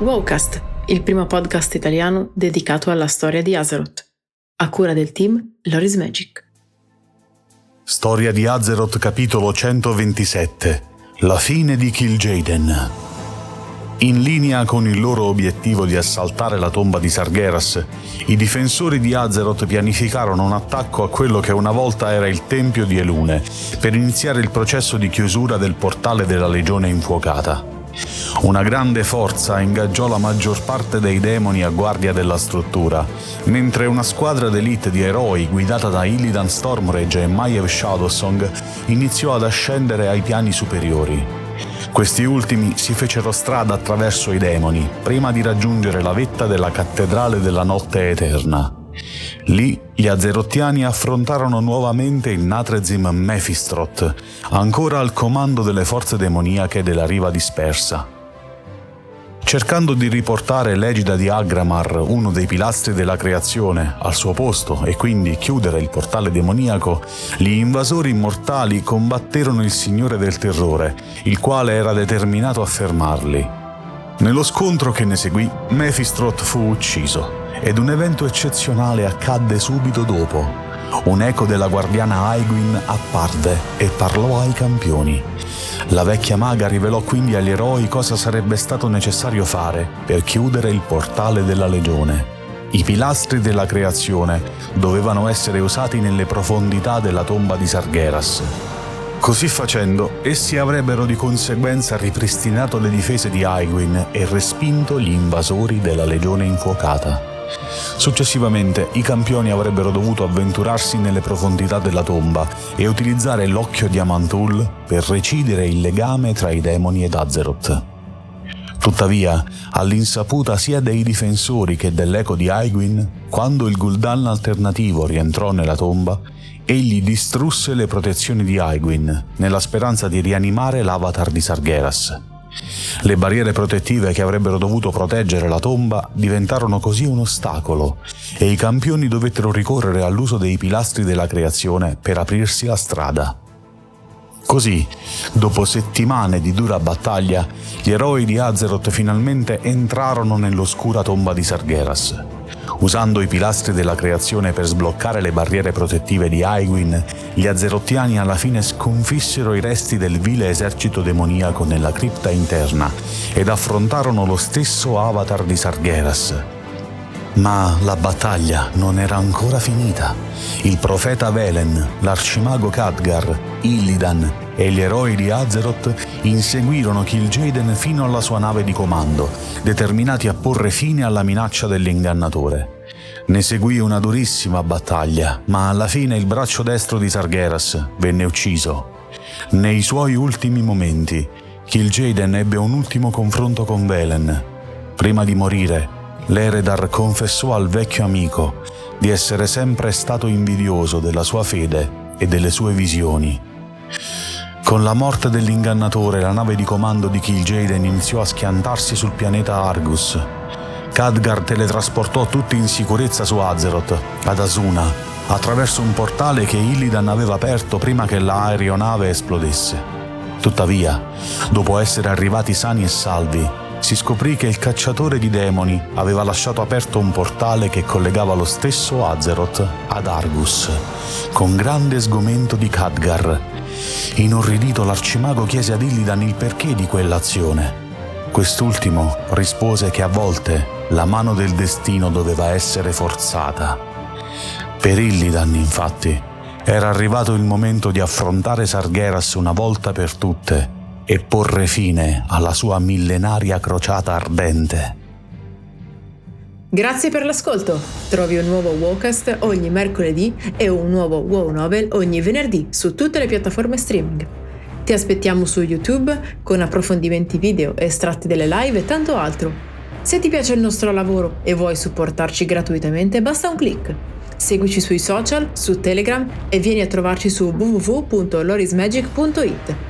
Wowcast, il primo podcast italiano dedicato alla storia di Azeroth, a cura del team Loris Magic. Storia di Azeroth capitolo 127 La fine di Kil'jaeden in linea con il loro obiettivo di assaltare la tomba di Sargeras, i difensori di Azeroth pianificarono un attacco a quello che una volta era il Tempio di Elune, per iniziare il processo di chiusura del portale della Legione Infuocata. Una grande forza ingaggiò la maggior parte dei demoni a guardia della struttura, mentre una squadra d'elite di eroi guidata da Illidan Stormrage e Maiev Shadowsong iniziò ad ascendere ai piani superiori. Questi ultimi si fecero strada attraverso i demoni prima di raggiungere la vetta della cattedrale della notte eterna. Lì gli azerottiani affrontarono nuovamente il Natrezim Mephistroth, ancora al comando delle forze demoniache della riva dispersa cercando di riportare l'egida di Agramar, uno dei pilastri della creazione, al suo posto e quindi chiudere il portale demoniaco, gli invasori immortali combatterono il Signore del Terrore, il quale era determinato a fermarli. Nello scontro che ne seguì, Mephistroth fu ucciso ed un evento eccezionale accadde subito dopo. Un eco della guardiana Aegwin apparve e parlò ai campioni. La vecchia maga rivelò quindi agli eroi cosa sarebbe stato necessario fare per chiudere il portale della legione. I pilastri della creazione dovevano essere usati nelle profondità della tomba di Sargeras. Così facendo, essi avrebbero di conseguenza ripristinato le difese di Aegwin e respinto gli invasori della legione infuocata. Successivamente i campioni avrebbero dovuto avventurarsi nelle profondità della tomba e utilizzare l'occhio diamantul per recidere il legame tra i demoni ed Azeroth. Tuttavia, all'insaputa sia dei difensori che dell'eco di Aegwin, quando il Gul'dan alternativo rientrò nella tomba, egli distrusse le protezioni di Aegwin, nella speranza di rianimare l'avatar di Sargeras. Le barriere protettive che avrebbero dovuto proteggere la tomba diventarono così un ostacolo e i campioni dovettero ricorrere all'uso dei pilastri della creazione per aprirsi la strada. Così, dopo settimane di dura battaglia, gli eroi di Azeroth finalmente entrarono nell'oscura tomba di Sargeras. Usando i pilastri della creazione per sbloccare le barriere protettive di Aegwin, gli Azerottiani alla fine sconfissero i resti del vile esercito demoniaco nella cripta interna ed affrontarono lo stesso avatar di Sargeras. Ma la battaglia non era ancora finita. Il profeta Velen, l'arcimago Khadgar, Illidan e gli eroi di Azeroth inseguirono Kil'jaeden fino alla sua nave di comando, determinati a porre fine alla minaccia dell'ingannatore. Ne seguì una durissima battaglia, ma alla fine il braccio destro di Sargeras venne ucciso. Nei suoi ultimi momenti, Kil'jaeden ebbe un ultimo confronto con Velen. Prima di morire, l'Eredar confessò al vecchio amico di essere sempre stato invidioso della sua fede e delle sue visioni. Con la morte dell'ingannatore, la nave di comando di Kil'jaeden iniziò a schiantarsi sul pianeta Argus. Khadgar teletrasportò tutti in sicurezza su Azeroth, ad Asuna, attraverso un portale che Illidan aveva aperto prima che l'aeronave esplodesse. Tuttavia, dopo essere arrivati sani e salvi, si scoprì che il cacciatore di demoni aveva lasciato aperto un portale che collegava lo stesso Azeroth ad Argus, con grande sgomento di Khadgar Inorridito l'arcimago chiese ad Illidan il perché di quell'azione. Quest'ultimo rispose che a volte la mano del destino doveva essere forzata. Per Illidan, infatti, era arrivato il momento di affrontare Sargeras una volta per tutte e porre fine alla sua millenaria crociata ardente. Grazie per l'ascolto. Trovi un nuovo Wowcast ogni mercoledì e un nuovo Wow Novel ogni venerdì su tutte le piattaforme streaming. Ti aspettiamo su YouTube con approfondimenti video, estratti delle live e tanto altro. Se ti piace il nostro lavoro e vuoi supportarci gratuitamente, basta un clic. Seguici sui social, su Telegram e vieni a trovarci su www.lorismagic.it.